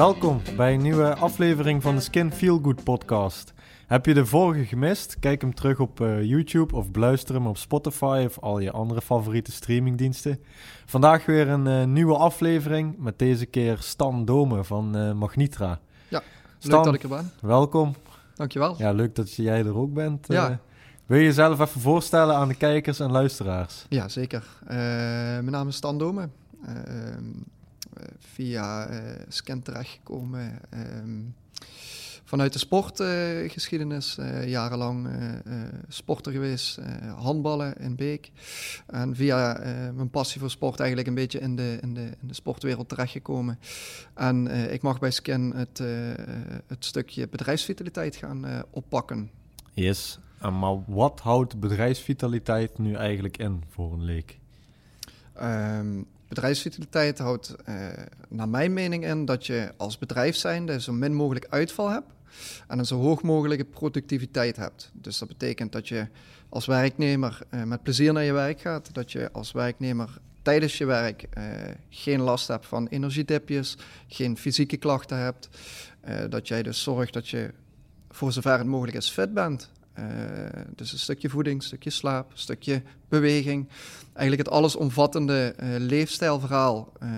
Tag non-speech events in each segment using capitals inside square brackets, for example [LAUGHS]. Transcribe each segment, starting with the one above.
Welkom bij een nieuwe aflevering van de Skin Feel Good podcast. Heb je de vorige gemist? Kijk hem terug op uh, YouTube of beluister hem op Spotify of al je andere favoriete streamingdiensten. Vandaag weer een uh, nieuwe aflevering met deze keer Stan Dome van uh, Magnitra. Ja, Stan, leuk dat ik er ben. Welkom. Dankjewel. Ja, leuk dat jij er ook bent. Ja. Wil je jezelf even voorstellen aan de kijkers en luisteraars? Ja, zeker. mijn naam is Stan Dome. Ehm, via Scan terechtgekomen. Um, vanuit de sportgeschiedenis uh, jarenlang uh, sporter geweest, handballen in Beek. En via mijn passie voor sport eigenlijk een beetje in de, in de, in de sportwereld terechtgekomen. En ik mag bij Skin het, het stukje bedrijfsvitaliteit gaan oppakken. Yes, maar wat houdt bedrijfsvitaliteit nu eigenlijk in voor een leek? Um, bedrijfsvitaliteit houdt, uh, naar mijn mening, in dat je als bedrijf zijnde zo min mogelijk uitval hebt en een zo hoog mogelijke productiviteit hebt. Dus dat betekent dat je als werknemer uh, met plezier naar je werk gaat, dat je als werknemer tijdens je werk uh, geen last hebt van energiedipjes, geen fysieke klachten hebt, dat jij dus zorgt dat je voor zover het mogelijk is fit bent. Uh, dus een stukje voeding, een stukje slaap, een stukje beweging. Eigenlijk het allesomvattende uh, leefstijlverhaal. Uh,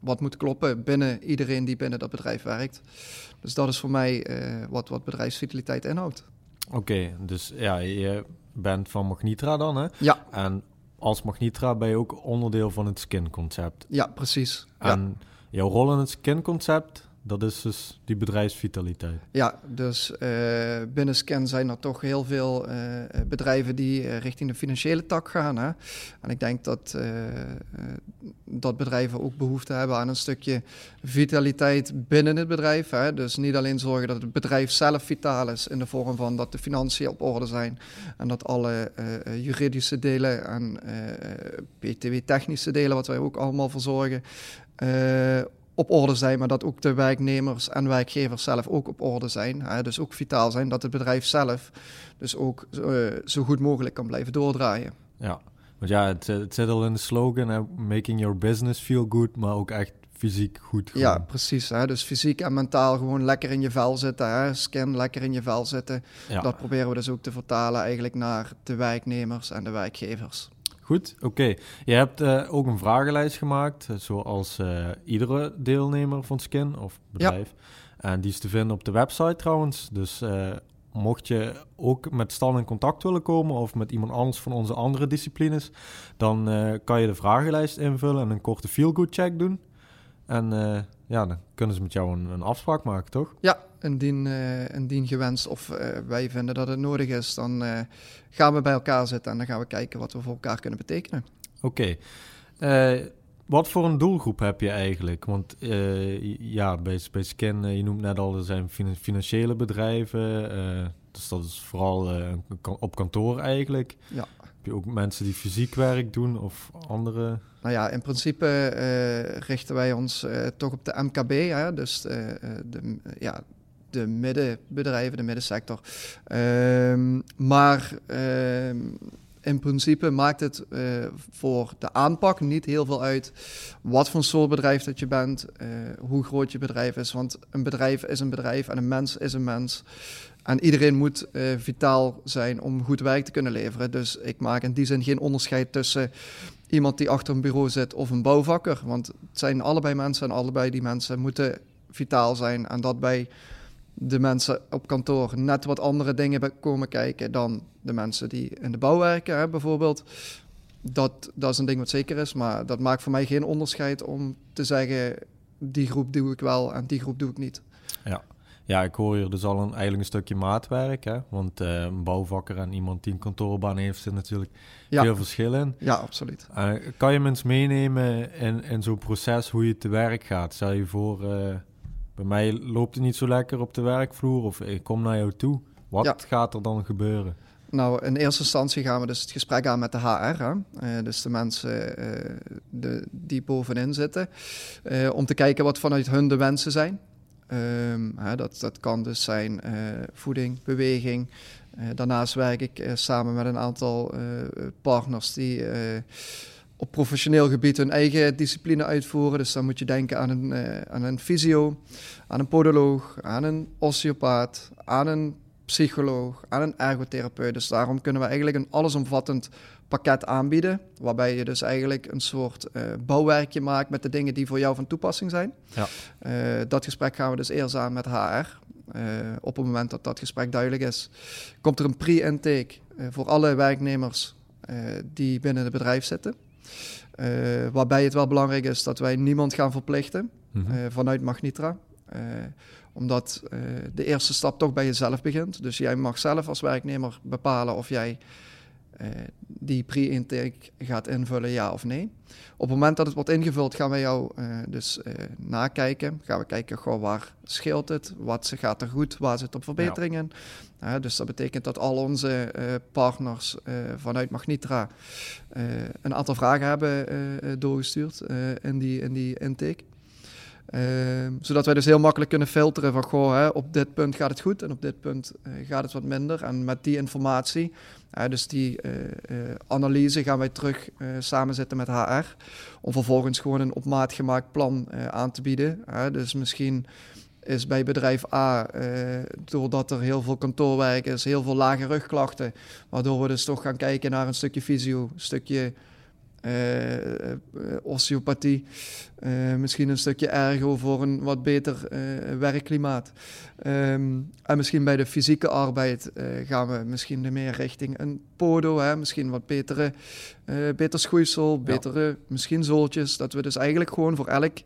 wat moet kloppen binnen iedereen die binnen dat bedrijf werkt. Dus dat is voor mij uh, wat, wat bedrijfsvitaliteit inhoudt. Oké, dus ja, je bent van Magnitra dan, hè? Ja. En als Magnitra ben je ook onderdeel van het skin-concept. Ja, precies. En ja. jouw rol in het skin-concept, dat is dus die bedrijfsvitaliteit. Ja, dus uh, binnen Scan zijn er toch heel veel uh, bedrijven die uh, richting de financiële tak gaan. Hè? En ik denk dat, dat bedrijven ook behoefte hebben aan een stukje vitaliteit binnen het bedrijf. Hè? Dus niet alleen zorgen dat het bedrijf zelf vitaal is in de vorm van dat de financiën op orde zijn en dat alle juridische delen en PTW-technische delen, wat wij ook allemaal verzorgen op orde zijn, maar dat ook de werknemers en werkgevers zelf ook op orde zijn. Hè, dus ook vitaal zijn, dat het bedrijf zelf dus ook uh, zo goed mogelijk kan blijven doordraaien. Ja, want ja, het, het zit al in de slogan, hè, making your business feel good, maar ook echt fysiek goed. Gewoon. Ja, precies. Hè? Dus fysiek en mentaal gewoon lekker in je vel zitten. Hè? Scan lekker in je vel zitten. Ja. Dat proberen we dus ook te vertalen eigenlijk naar de werknemers en de werkgevers. Goed, oké. Je hebt uh, ook een vragenlijst gemaakt, zoals uh, iedere deelnemer van Skin of bedrijf. Ja. En die is te vinden op de website trouwens. Dus uh, mocht je ook met Stan in contact willen komen of met iemand anders van onze andere disciplines, dan kan je de vragenlijst invullen en een korte feel-good check doen. En ja, dan kunnen ze met jou een, een afspraak maken, toch? Ja, indien, uh, indien gewenst of uh, wij vinden dat het nodig is, dan uh, gaan we bij elkaar zitten en dan gaan we kijken wat we voor elkaar kunnen betekenen. Oké. wat voor een doelgroep heb je eigenlijk? Want ja, bij, bij Scan, je noemt net al, er zijn financiële bedrijven. dus dat is vooral op kantoor eigenlijk. Ja. Heb je ook mensen die fysiek werk doen of andere? Nou ja, in principe richten wij ons toch op de MKB, hè? dus de, ja, de middenbedrijven, de middensector. Um, maar um, in principe maakt het uh, voor de aanpak niet heel veel uit wat voor soort bedrijf dat je bent, uh, hoe groot je bedrijf is. Want een bedrijf is een bedrijf en een mens is een mens. En iedereen moet uh, vitaal zijn om goed werk te kunnen leveren. Dus ik maak in die zin geen onderscheid tussen iemand die achter een bureau zit of een bouwvakker. Want het zijn allebei mensen en allebei die mensen moeten vitaal zijn. En dat bij de mensen op kantoor net wat andere dingen komen kijken dan de mensen die in de bouw werken, hè, bijvoorbeeld. Dat, dat is een ding wat zeker is, maar dat maakt voor mij geen onderscheid om te zeggen: die groep doe ik wel en die groep doe ik niet. Ja, ja ik hoor hier dus al een, eigenlijk een stukje maatwerk. Hè? Want uh, een bouwvakker en iemand die een kantoorbaan heeft, zit natuurlijk ja. veel verschil in. Ja, absoluut. Uh, kan je mensen meenemen in, in zo'n proces hoe je te werk gaat? Stel je voor. Uh, bij mij loopt het niet zo lekker op de werkvloer of ik kom naar jou toe. Wat gaat er dan gebeuren? Nou, in eerste instantie gaan we dus het gesprek aan met de HR. Hè? Uh, dus de mensen uh, de, die bovenin zitten. Uh, om te kijken wat vanuit hun de wensen zijn. Um, hè, dat, dat kan dus zijn voeding, beweging. daarnaast werk ik samen met een aantal partners die op professioneel gebied hun eigen discipline uitvoeren. Dus dan moet je denken aan een, uh, aan een fysio, aan een podoloog, aan een osteopaat, aan een psycholoog, aan een ergotherapeut. Dus daarom kunnen we eigenlijk een allesomvattend pakket aanbieden. Waarbij je dus eigenlijk een soort uh, bouwwerkje maakt met de dingen die voor jou van toepassing zijn. Ja. Uh, dat gesprek gaan we dus eerst aan met HR. Uh, op het moment dat dat gesprek duidelijk is, komt er een pre-intake voor alle werknemers die binnen het bedrijf zitten. Waarbij het wel belangrijk is dat wij niemand gaan verplichten mm vanuit Magnitra omdat uh, de eerste stap toch bij jezelf begint. Dus jij mag zelf als werknemer bepalen of jij uh, die pre-intake gaat invullen, ja of nee. Op het moment dat het wordt ingevuld, gaan wij jou uh, dus nakijken. Gaan we kijken, goh, waar scheelt het? Wat gaat er goed? Waar zit op verbeteringen? Ja. dus dat betekent dat al onze partners vanuit Magnitra een aantal vragen hebben doorgestuurd in, die, in die intake. Ehm, zodat wij dus heel makkelijk kunnen filteren van, goh, hè, op dit punt gaat het goed en op dit punt uh, gaat het wat minder. En met die informatie, dus die uh, analyse, gaan wij terug samen zitten met HR. Om vervolgens gewoon een op maat gemaakt plan aan te bieden. dus misschien is bij bedrijf A, doordat er heel veel kantoorwerk is, heel veel lage rugklachten, waardoor we dus toch gaan kijken naar een stukje fysio, een stukje osteopathie, uh, misschien een stukje ergo voor een wat beter werkklimaat. Um, en misschien bij de fysieke arbeid gaan we misschien meer richting een podo, hè? misschien wat betere, beter schoeisel, betere misschien zooltjes. Dat we dus eigenlijk gewoon voor elk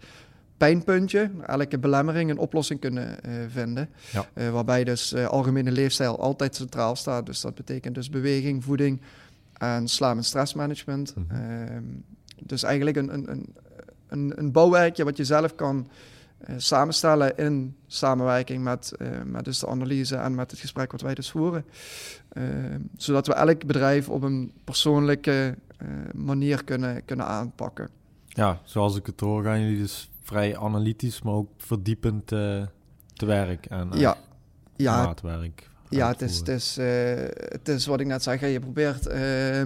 pijnpuntje, elke belemmering een oplossing kunnen vinden. Ja. waarbij dus algemene leefstijl altijd centraal staat. Dus dat betekent dus beweging, voeding, en slaap- en stressmanagement. Mm dus eigenlijk een, een, een, een bouwwerkje wat je zelf kan uh, samenstellen in samenwerking met, uh, met dus de analyse en met het gesprek wat wij dus voeren. Uh, zodat we elk bedrijf op een persoonlijke eh, manier kunnen, kunnen aanpakken. Ja, zoals ik het hoor, gaan jullie dus vrij analytisch, maar ook verdiepend te werk en ja. Ja, maatwerk. Ja, het is, het, is, uh, het is wat ik net zei. Je probeert uh,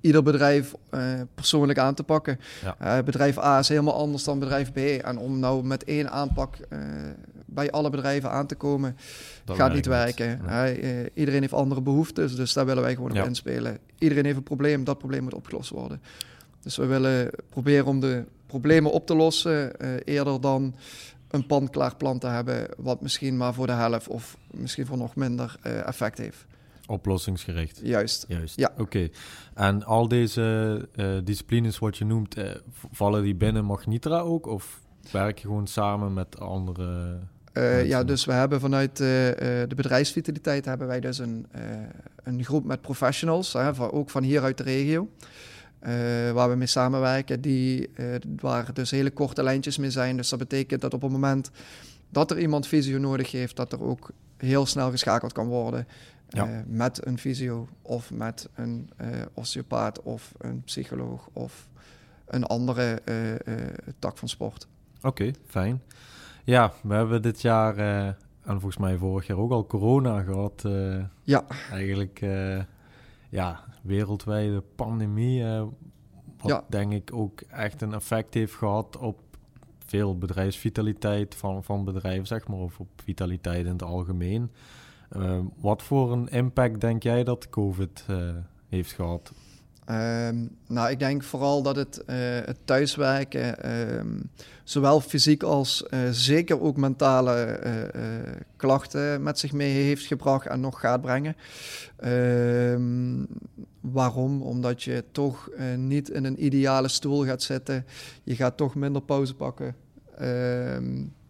ieder bedrijf uh, persoonlijk aan te pakken. Ja. Uh, bedrijf A is helemaal anders dan bedrijf B. En om nou met één aanpak bij alle bedrijven aan te komen, dat gaat niet werken. iedereen heeft andere behoeftes, dus daar willen wij gewoon op inspelen. Iedereen heeft een probleem, dat probleem moet opgelost worden. Dus we willen proberen om de problemen op te lossen eerder dan een pan-klaar plan te hebben, wat misschien maar voor de helft of misschien voor nog minder uh, effect heeft. Oplossingsgericht. Juist. Juist. Ja. Oké. En al deze uh, disciplines wat je noemt, uh, vallen die binnen Magnitra ook? Of werk je gewoon samen met andere... ja, dus we hebben vanuit de bedrijfsvitaliteit hebben wij dus een, een groep met professionals, hè, van, ook van hier uit de regio. Uh, waar we mee samenwerken, die, uh, waar dus hele korte lijntjes mee zijn. Dus dat betekent dat op het moment dat er iemand fysio nodig heeft, dat er ook heel snel geschakeld kan worden ja. uh, met een fysio of met een osteopaat of een psycholoog of een andere tak van sport. Oké, fijn. Ja, we hebben dit jaar en volgens mij vorig jaar ook al corona gehad. ja. Eigenlijk ja, wereldwijde pandemie, uh, wat denk ik ook echt een effect heeft gehad op veel bedrijfsvitaliteit van, van bedrijven, zeg maar, of op vitaliteit in het algemeen. Uh, wat voor een impact denk jij dat COVID uh, heeft gehad Um, nou, ik denk vooral dat het, uh, het thuiswerken, um, zowel fysiek als uh, zeker ook mentale uh, klachten met zich mee heeft gebracht en nog gaat brengen. Um, waarom? Omdat je toch niet in een ideale stoel gaat zitten. Je gaat toch minder pauze pakken.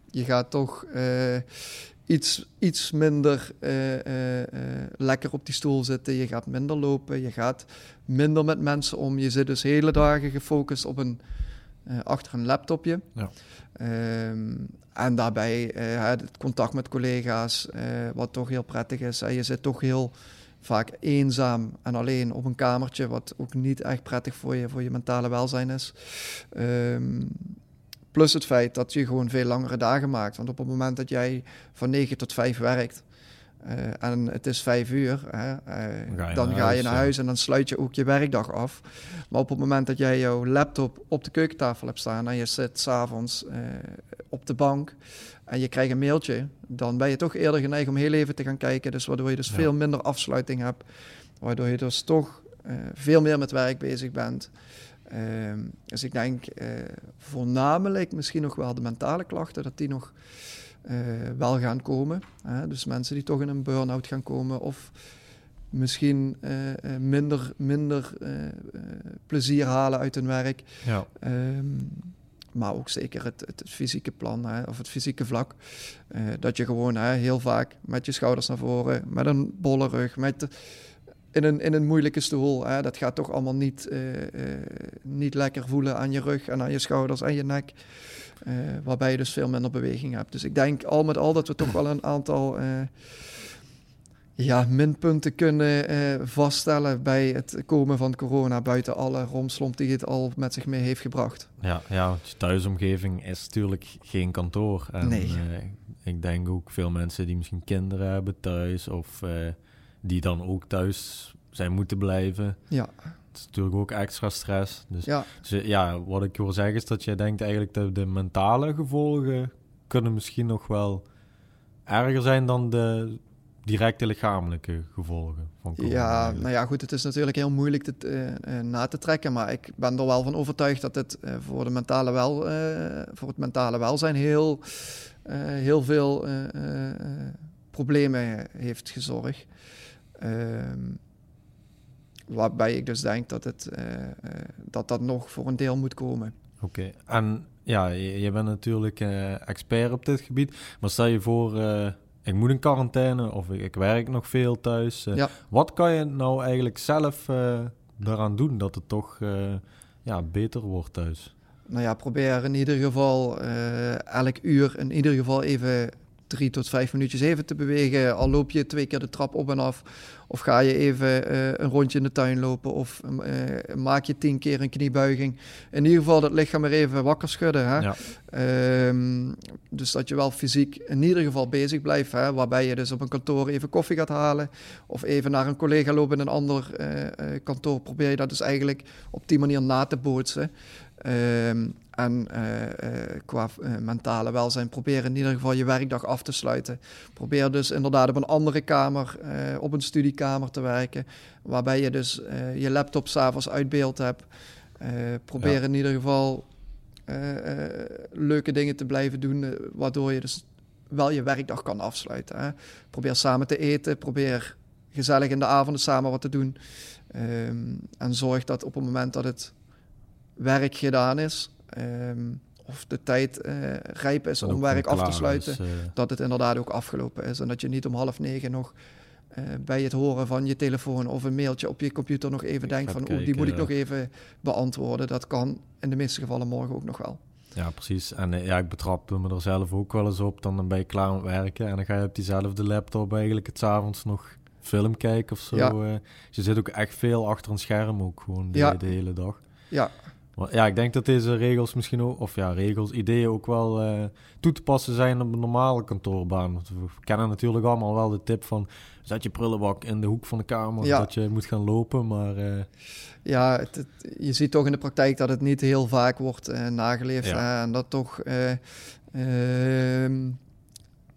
je gaat toch iets, iets minder uh, uh, lekker op die stoel zitten. Je gaat minder lopen, je gaat minder met mensen om. Je zit dus hele dagen gefocust op een, achter een laptopje. Ja. Um, en daarbij het contact met collega's, wat toch heel prettig is. je zit toch heel vaak eenzaam en alleen op een kamertje, wat ook niet echt prettig voor je, voor je mentale welzijn is. Um, Plus het feit dat je gewoon veel langere dagen maakt. Want op het moment dat jij van 9 tot 5 werkt, en het is vijf uur, hè, ga dan naar ga huis, je naar huis en dan sluit je ook je werkdag af. Maar op het moment dat jij jouw laptop op de keukentafel hebt staan en je zit s'avonds uh, op de bank en je krijgt een mailtje, dan ben je toch eerder geneigd om heel even te gaan kijken. Dus waardoor je dus Ja. veel minder afsluiting hebt, waardoor je dus toch veel meer met werk bezig bent. Uh, dus ik denk uh, voornamelijk misschien nog wel de mentale klachten, dat die nog uh, wel gaan komen. Hè? Dus mensen die toch in een burn-out gaan komen of misschien uh, minder, minder plezier halen uit hun werk. Ja. Um, maar ook zeker het, het, het fysieke plan hè, of het fysieke vlak. dat je gewoon hè, heel vaak met je schouders naar voren, met een bolle rug, met de, in een, in een moeilijke stoel. Hè. Dat gaat toch allemaal niet, uh, uh, niet lekker voelen aan je rug en aan je schouders en je nek. Uh, waarbij je dus veel minder beweging hebt. Dus ik denk al met al dat we toch wel een aantal ja, minpunten kunnen vaststellen bij het komen van corona. Buiten alle romslomp die het al met zich mee heeft gebracht. Ja, ja je thuisomgeving is natuurlijk geen kantoor. En, nee. ik denk ook veel mensen die misschien kinderen hebben thuis of die dan ook thuis zijn moeten blijven. Ja. Het is natuurlijk ook extra stress. Dus ja, dus, ja wat ik wil zeggen is dat jij denkt eigenlijk dat de mentale gevolgen kunnen misschien nog wel erger zijn dan de directe lichamelijke gevolgen van corona. Ja, eigenlijk. nou ja, goed, het is natuurlijk heel moeilijk te, uh, uh, na te trekken, maar ik ben er wel van overtuigd dat het uh, voor, de mentale wel, voor het mentale welzijn heel, heel veel problemen heeft gezorgd. Um, waarbij ik dus denk dat, het, uh, uh, dat dat nog voor een deel moet komen. Oké, okay. en ja, je, je bent natuurlijk uh, expert op dit gebied, maar stel je voor, ik moet in quarantaine of ik, ik werk nog veel thuis. ja. Wat kan je nou eigenlijk zelf daaraan doen dat het toch ja, beter wordt thuis? Nou ja, probeer in ieder geval elk uur in ieder geval even drie tot vijf minuutjes even te bewegen. Al loop je twee keer de trap op en af. Of ga je even uh, een rondje in de tuin lopen. Of uh, maak je tien keer een kniebuiging. In ieder geval dat lichaam weer even wakker schudden. Hè? Ja. Um, dus dat je wel fysiek in ieder geval bezig blijft. Hè? Waarbij je dus op een kantoor even koffie gaat halen. Of even naar een collega lopen in een ander uh, kantoor. Probeer je dat dus eigenlijk op die manier na te bootsen. Um, en uh, uh, qua uh, mentale welzijn, probeer in ieder geval je werkdag af te sluiten. Probeer dus inderdaad op een andere kamer, op een studiekamer te werken, waarbij je dus je laptop s'avonds uit beeld hebt. probeer ja. in ieder geval leuke dingen te blijven doen, waardoor je dus wel je werkdag kan afsluiten. Hè. Probeer samen te eten, probeer gezellig in de avonden samen wat te doen. Um, en zorg dat op het moment dat het werk gedaan is, um, of de tijd uh, rijp is om werk af te sluiten, is, uh... dat het inderdaad ook afgelopen is. En dat je niet om half negen nog uh, bij het horen van je telefoon of een mailtje op je computer nog even denkt van oeh, die moet ik nog even beantwoorden. Dat kan in de meeste gevallen morgen ook nog wel. Ja, precies. En ja, ik betrapte me er zelf ook wel eens op. Dan ben je klaar met werken en dan ga je op diezelfde laptop eigenlijk het avonds nog film kijken of zo. Ja. Dus je zit ook echt veel achter een scherm ook gewoon de, Ja. de hele dag. Ja, ja, ik denk dat deze regels misschien ook, of ja, regels, ideeën ook wel eh, toe te passen zijn op een normale kantoorbaan. Want we kennen natuurlijk allemaal wel de tip van zet je prullenbak in de hoek van de kamer, Ja. dat je moet gaan lopen. Maar eh, ja het, het- je ziet toch in de praktijk dat het niet heel vaak wordt eh, nageleefd. Ja. en dat toch eh, ehm,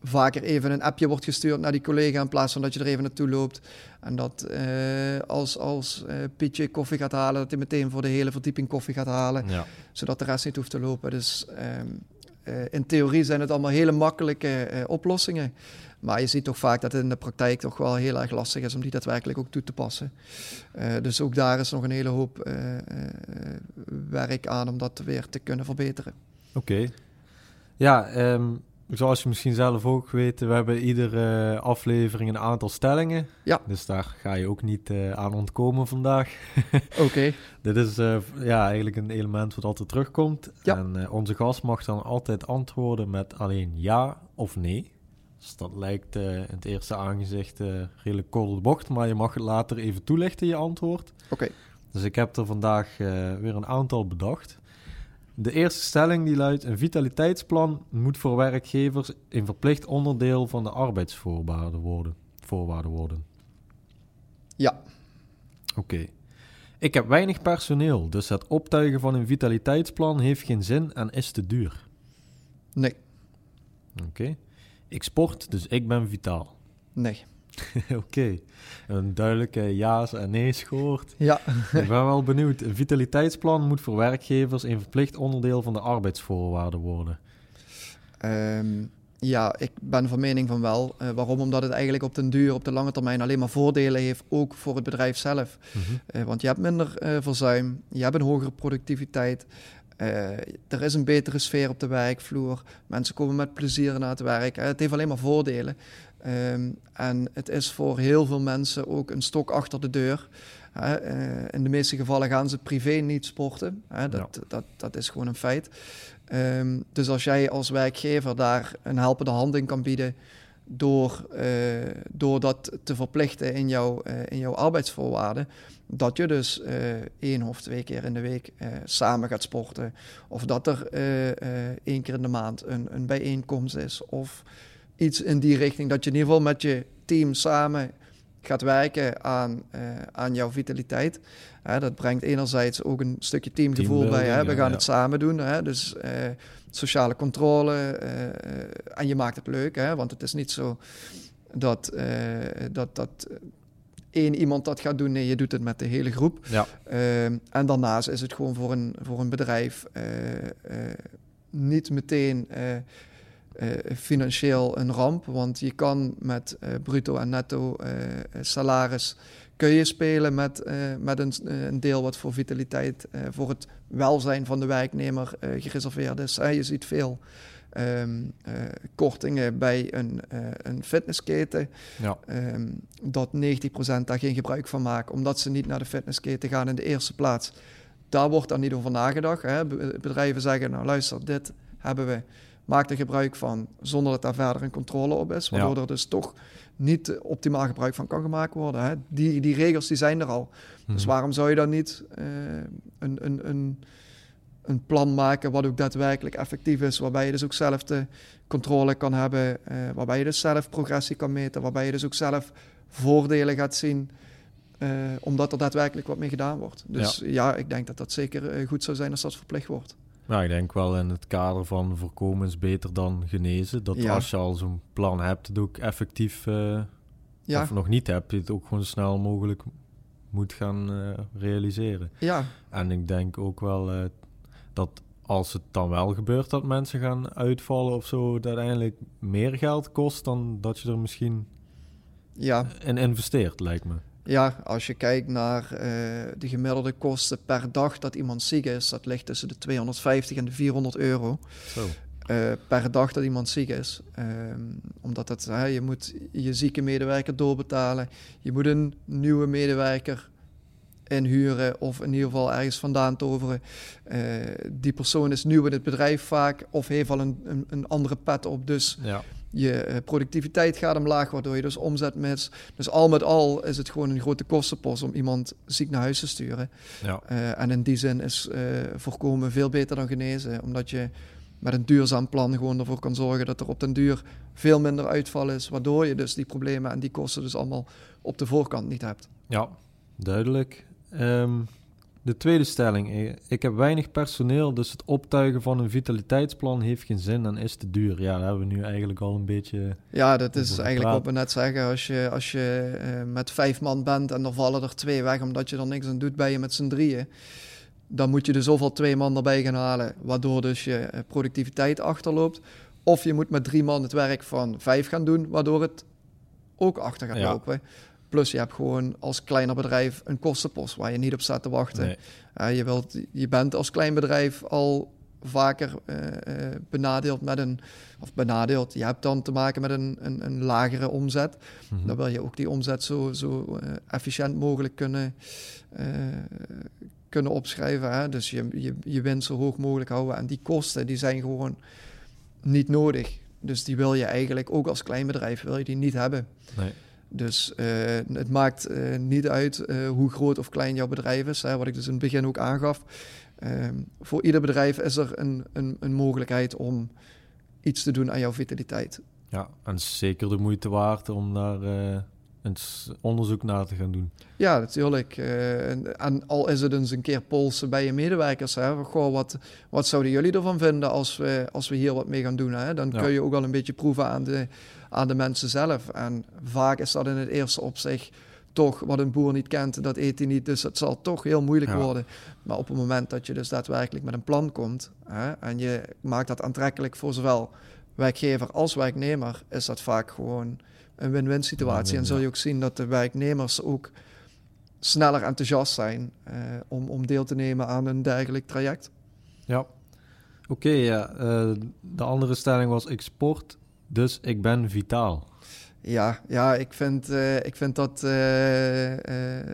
vaker even een appje wordt gestuurd naar die collega in plaats van dat je er even naartoe loopt. En dat eh, als, als eh, Pietje koffie gaat halen, dat hij meteen voor de hele verdieping koffie gaat halen. ja, zodat de rest niet hoeft te lopen. Dus ehm, eh, in theorie zijn het allemaal hele makkelijke oplossingen. Maar je ziet toch vaak dat het in de praktijk toch wel heel erg lastig is om die daadwerkelijk ook toe te passen. Dus ook daar is nog een hele hoop werk aan om dat weer te kunnen verbeteren. oké. Ja, ehm, zoals je misschien zelf ook weet, we hebben iedere aflevering een aantal stellingen. Ja. Dus daar ga je ook niet eh, aan ontkomen vandaag. [LAUGHS] Oké, Dit is eh, ja, eigenlijk een element wat altijd terugkomt. Ja. En eh, onze gast mag dan altijd antwoorden met alleen ja of nee. Dus dat lijkt in het eerste aangezicht redelijk kort op de bocht, maar je mag het later even toelichten, je antwoord. oké. Dus ik heb er vandaag weer een aantal bedacht. De eerste stelling die luidt: een vitaliteitsplan moet voor werkgevers een verplicht onderdeel van de arbeidsvoorwaarden worden. arbeidsvoorwaarden worden. Ja. Oké. Ik heb weinig personeel, dus het optuigen van een vitaliteitsplan heeft geen zin en is te duur. Nee. Oké. Ik sport, dus ik ben vitaal. Nee. [LAUGHS] Oké. Een duidelijke ja's en nee's gehoord. Ja. ik ben wel benieuwd. Een vitaliteitsplan moet voor werkgevers een verplicht onderdeel van de arbeidsvoorwaarden worden. Ehm, ja, ik ben van mening van wel. Uh, waarom? Omdat het eigenlijk op den duur, op de lange termijn alleen maar voordelen heeft, ook voor het bedrijf zelf. uh, want je hebt minder uh, verzuim, je hebt een hogere productiviteit. er is een betere sfeer op de werkvloer. Mensen komen met plezier naar het werk. het heeft alleen maar voordelen. Um, en het is voor heel veel mensen ook een stok achter de deur. in de meeste gevallen gaan ze privé niet sporten. dat, ja. dat, dat is gewoon een feit. Um, dus als jij als werkgever daar een helpende hand in kan bieden door, uh, door dat te verplichten in, jouw uh, in jouw arbeidsvoorwaarden, dat je dus één of twee keer in de week samen gaat sporten, of dat er één keer in de maand een, een bijeenkomst is, of iets in die richting, dat je in ieder geval met je team samen gaat werken aan, uh, aan jouw vitaliteit. Dat brengt enerzijds ook een stukje teamgevoel bij. Hè? We gaan het samen doen. Hè? Dus uh, sociale controle. en je maakt het leuk. Hè? Want het is niet zo dat, dat, dat één iemand dat gaat doen. Nee, je doet het met de hele groep. Ja. en daarnaast is het gewoon voor een, voor een bedrijf niet meteen financieel een ramp. Want je kan met uh, bruto en netto uh, salaris kun je spelen met, met een, een, deel wat voor vitaliteit, voor het welzijn van de werknemer gereserveerd is. je ziet veel um, kortingen bij een, een fitnessketen. Ja. Um, dat 90% daar geen gebruik van maken, omdat ze niet naar de fitnessketen gaan in de eerste plaats. Daar wordt dan niet over nagedacht. Hè. Bedrijven zeggen, nou luister, dit hebben we maakt er gebruik van zonder dat daar verder een controle op is. Waardoor er dus toch niet optimaal gebruik van kan gemaakt worden. Hè. Die, die regels die zijn er al. Dus mhm. waarom zou je dan niet uh, een, een, een, een plan maken wat ook daadwerkelijk effectief is, waarbij je dus ook zelf de controle kan hebben, uh, waarbij je dus zelf progressie kan meten, waarbij je dus ook zelf voordelen gaat zien. Uh, omdat er daadwerkelijk wat mee gedaan wordt. Dus ja, ja ik denk dat dat zeker goed zou zijn als dat verplicht wordt. Nou, ik denk wel in het kader van voorkomen is beter dan genezen. Dat als je al zo'n plan hebt, het ook effectief, uh, ja. of nog niet hebt, je het ook gewoon zo snel mogelijk moet gaan uh, realiseren. Ja. En ik denk ook wel uh, dat als het dan wel gebeurt dat mensen gaan uitvallen of zo, dat uiteindelijk meer geld kost dan dat je er misschien ja. in investeert, lijkt me. Ja, als je kijkt naar uh, de gemiddelde kosten per dag dat iemand ziek is, dat ligt tussen de 250 en de 400 euro. Zo. Uh, per dag dat iemand ziek is. Um, omdat het, uh, je moet je zieke medewerker doorbetalen. Je moet een nieuwe medewerker inhuren of in ieder geval ergens vandaan toveren. Uh, die persoon is nieuw in het bedrijf vaak of heeft al een, een, een andere pet op. Dus ja je eh, productiviteit gaat omlaag, waardoor je dus omzet mist. Dus al met al is het gewoon een grote kostenpost om iemand ziek naar huis te sturen. Ja. Uh, en in die zin is uh, voorkomen veel beter dan genezen, omdat je met een duurzaam plan gewoon ervoor kan zorgen dat er op den duur veel minder uitval is, waardoor je dus die problemen en die kosten dus allemaal op de voorkant niet hebt. Ja, duidelijk. Um, de tweede stelling. Eh, ik heb weinig personeel, dus het optuigen van een vitaliteitsplan heeft geen zin en is te duur. Ja, daar hebben we nu eigenlijk al een beetje. Ja, dat is eigenlijk wat we net zeggen. Als je, als je uh, met vijf man bent en er vallen er twee weg omdat je er niks aan doet, ben je met z'n drieën. Dan moet je dus zoveel twee man erbij gaan halen, waardoor dus je eh, productiviteit achterloopt. Of je moet met drie man het werk van vijf gaan doen, waardoor het ook achter gaat ja. lopen. Plus je hebt gewoon als kleiner bedrijf een kostenpost waar je niet op staat te wachten. Nee. Uh, je, wilt, je bent als klein bedrijf al vaker uh, uh, benadeeld met een, of benadeeld, je hebt dan te maken met een, een, een lagere omzet. Mm -hmm. Dan wil je ook die omzet zo, zo efficiënt mogelijk kunnen, kunnen opschrijven. Hè? Dus je, je, je winst zo hoog mogelijk houden. En die kosten die zijn gewoon niet nodig. Dus die wil je eigenlijk ook als klein bedrijf wil je die niet hebben. Nee. Dus uh, het maakt uh, niet uit uh, hoe groot of klein jouw bedrijf is, hè, wat ik dus in het begin ook aangaf. Um, voor ieder bedrijf is er een, een, een, mogelijkheid om iets te doen aan jouw vitaliteit. Ja, en zeker de moeite waard om daar eens onderzoek naar te gaan doen. Ja, natuurlijk. Uh, en, al is het eens een keer polsen bij je medewerkers. Hè? Goh, wat, wat zouden jullie ervan vinden als we, als we hier wat mee gaan doen? Hè? Dan kun je ook al een beetje proeven aan de, aan de mensen zelf. En vaak is dat in het eerste opzicht toch wat een boer niet kent, dat eet hij niet. Dus het zal toch heel moeilijk worden. Maar op het moment dat je dus daadwerkelijk met een plan komt hè, en je maakt dat aantrekkelijk voor zowel werkgever als werknemer, is dat vaak gewoon een win-win situatie. en zul je ook zien dat de werknemers ook sneller enthousiast zijn uh, om, om deel te nemen aan een dergelijk traject. Ja, oké. ja. Uh, de andere stelling was ik sport, dus ik ben vitaal. Ja, ja ik, vind, uh, ik vind dat.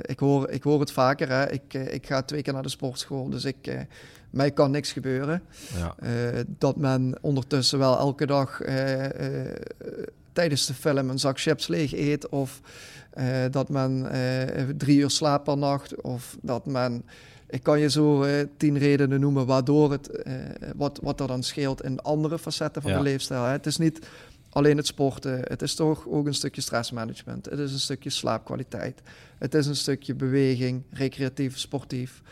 ik, hoor, ik hoor het vaker. Hè. Ik, ik ga twee keer naar de sportschool, dus ik, mij kan niks gebeuren. Ja. dat men ondertussen wel elke dag tijdens de film een zak chips leeg eet. Of dat men drie uur slaapt per nacht. Of dat men. Ik kan je zo uh, tien redenen noemen waardoor het. wat, wat er dan scheelt in andere facetten van de leefstijl. Hè. Het is niet alleen het sporten. Het is toch ook een stukje stressmanagement. Het is een stukje slaapkwaliteit. Het is een stukje beweging, recreatief, sportief.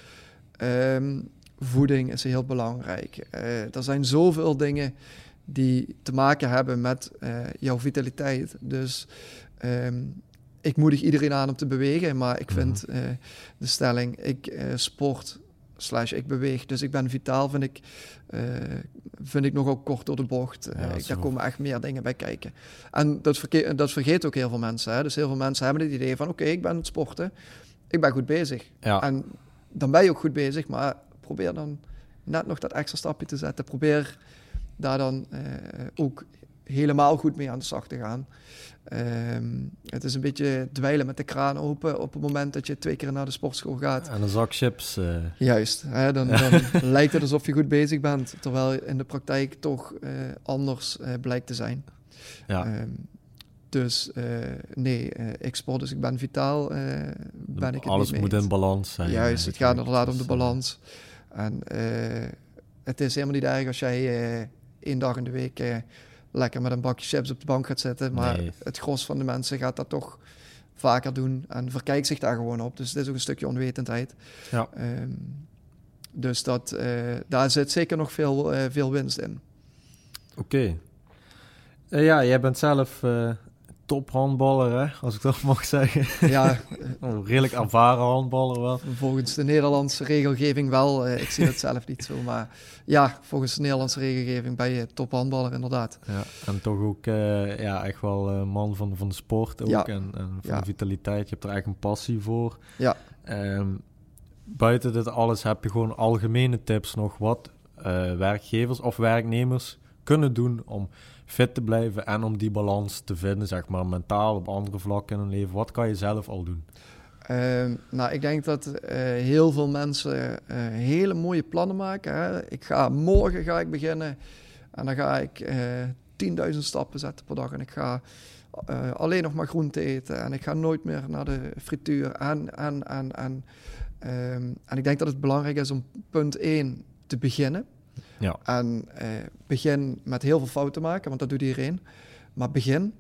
Um, voeding is heel belangrijk. er zijn zoveel dingen die te maken hebben met uh, jouw vitaliteit. Dus um, ik moedig iedereen aan om te bewegen, maar ik vind uh, de stelling, ik uh, sport slash ik beweeg, dus ik ben vitaal, vind ik, vind ik nogal kort door de bocht. Ja, ik, daar komen echt meer dingen bij kijken. En dat, dat vergeet ook heel veel mensen. Hè? Dus heel veel mensen hebben het idee van, oké, ik ben het sporten, ik ben goed bezig. Ja. En dan ben je ook goed bezig, maar probeer dan net nog dat extra stapje te zetten. Probeer daar dan ook helemaal goed mee aan de slag te gaan. Um, het is een beetje dweilen met de kraan open op het moment dat je twee keer naar de sportschool gaat. En een zak chips. Uh... Juist, hè, dan, [LAUGHS] dan lijkt het alsof je goed bezig bent, terwijl in de praktijk toch uh, anders blijkt te zijn. Ja. Um, dus nee, ik sport, dus ik ben vitaal. ben ik Alles moet in balans zijn. Juist, het gaat inderdaad om de balans. En het is helemaal niet erg als jij één dag in de week eh, lekker met een bakje chips op de bank gaat zitten. Maar het gros van de mensen gaat dat toch vaker doen en verkijkt zich daar gewoon op. Dus het is ook een stukje onwetendheid. Ja. Ehm, dus dat, uh, daar zit zeker nog veel, uh, veel winst in. Oké. Okay. ja, jij bent zelf tophandballer, hè, als ik dat [LAUGHS] mag zeggen. Ja. [LAUGHS] oh, redelijk ervaren handballer wel. Volgens de Nederlandse regelgeving wel. Uh, ik zie het zelf niet zo, maar ja, volgens de Nederlandse regelgeving ben je tophandballer inderdaad. Ja, en toch ook uh, ja, echt wel uh, man van, van de sport ook ja. en, en van ja. de vitaliteit. Je hebt er echt een passie voor. Ja. Um, buiten dit alles heb je gewoon algemene tips nog wat werkgevers of werknemers kunnen doen om fit te blijven en om die balans te vinden, zeg maar, mentaal op andere vlakken in hun leven? Wat kan je zelf al doen? Uh, nou, ik denk dat uh, heel veel mensen uh, hele mooie plannen maken. Hè. Ik ga, morgen ga ik beginnen en dan ga ik 10.000 eh, stappen zetten per dag. En ik ga alleen nog maar groente eten en ik ga nooit meer naar de frituur. En, en, en, en, um, en ik denk dat het belangrijk is om punt 1 te beginnen. Ja. En eh, begin met heel veel fouten maken, want dat doet iedereen. Maar begin.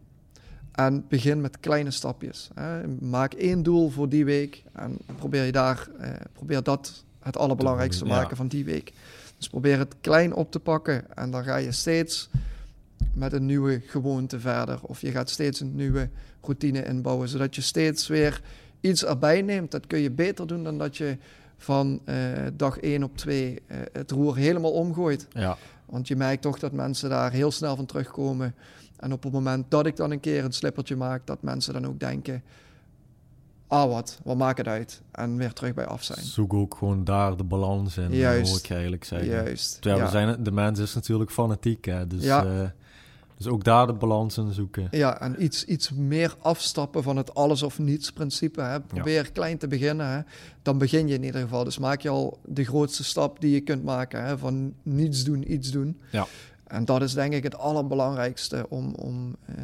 En begin met kleine stapjes. Hè. Maak één doel voor die week en probeer je daar, eh, probeer dat het allerbelangrijkste te maken van die week. Dus probeer het klein op te pakken en dan ga je steeds met een nieuwe gewoonte verder. Of je gaat steeds een nieuwe routine inbouwen, zodat je steeds weer iets erbij neemt. Dat kun je beter doen dan dat je van uh, dag 1 op 2 uh, eh, het roer helemaal omgooit. Ja. Want je merkt toch dat mensen daar heel snel van terugkomen. En op het moment dat ik dan een keer een slippertje maak, dat mensen dan ook denken: ah, wat, wat maakt het uit? En weer terug bij af zijn. Zoek ook gewoon daar de balans in, Juist. hoor ik eigenlijk zeggen. Juist. Terwijl ja. we zijn, de mens is natuurlijk fanatiek, hè? dus ja. uh, dus ook daar de balans in zoeken. Ja, en iets, iets meer afstappen van het alles of niets principe. Hè. Probeer klein te beginnen. Hè. Dan begin je in ieder geval. Dus maak je al de grootste stap die je kunt maken. Hè, van niets doen, iets doen. Ja. En dat is denk ik het allerbelangrijkste om, om, uh,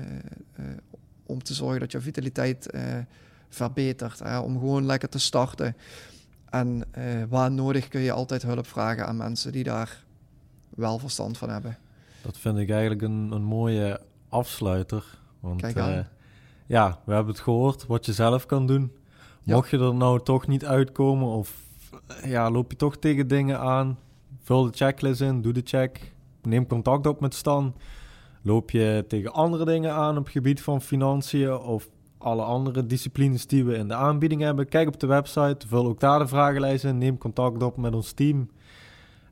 uh, om te zorgen dat je vitaliteit uh, verbetert. Hè. Om gewoon lekker te starten. En waar nodig kun je altijd hulp vragen aan mensen die daar wel verstand van hebben. Dat vind ik eigenlijk een, een mooie afsluiter. Want uh, ja, we hebben het gehoord wat je zelf kan doen. Ja. Mocht je er nou toch niet uitkomen of ja, loop je toch tegen dingen aan, vul de checklist in, doe de check, neem contact op met Stan. Loop je tegen andere dingen aan op het gebied van financiën of alle andere disciplines die we in de aanbieding hebben, kijk op de website, vul ook daar de vragenlijst in, neem contact op met ons team.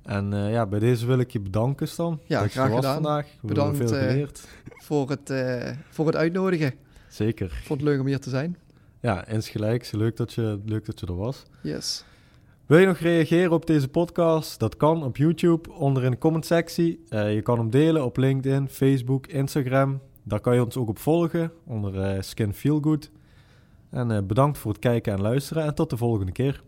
En eh, ja, bij deze wil ik je bedanken, Stan. Ja, dat graag gedaan. vandaag. We Bedankt, hebben veel eh, geleerd. Voor het, eh, voor het uitnodigen. Zeker. Ik vond het leuk om hier te zijn. Ja, insgelijks. Leuk dat je, leuk dat je er was. Yes. Wil je nog reageren op deze podcast? Dat kan op YouTube onder in de comment-sectie. Eh, je kan hem delen op LinkedIn, Facebook, Instagram. Daar kan je ons ook op volgen onder Skin Feel Good. En bedankt voor het kijken en luisteren en tot de volgende keer.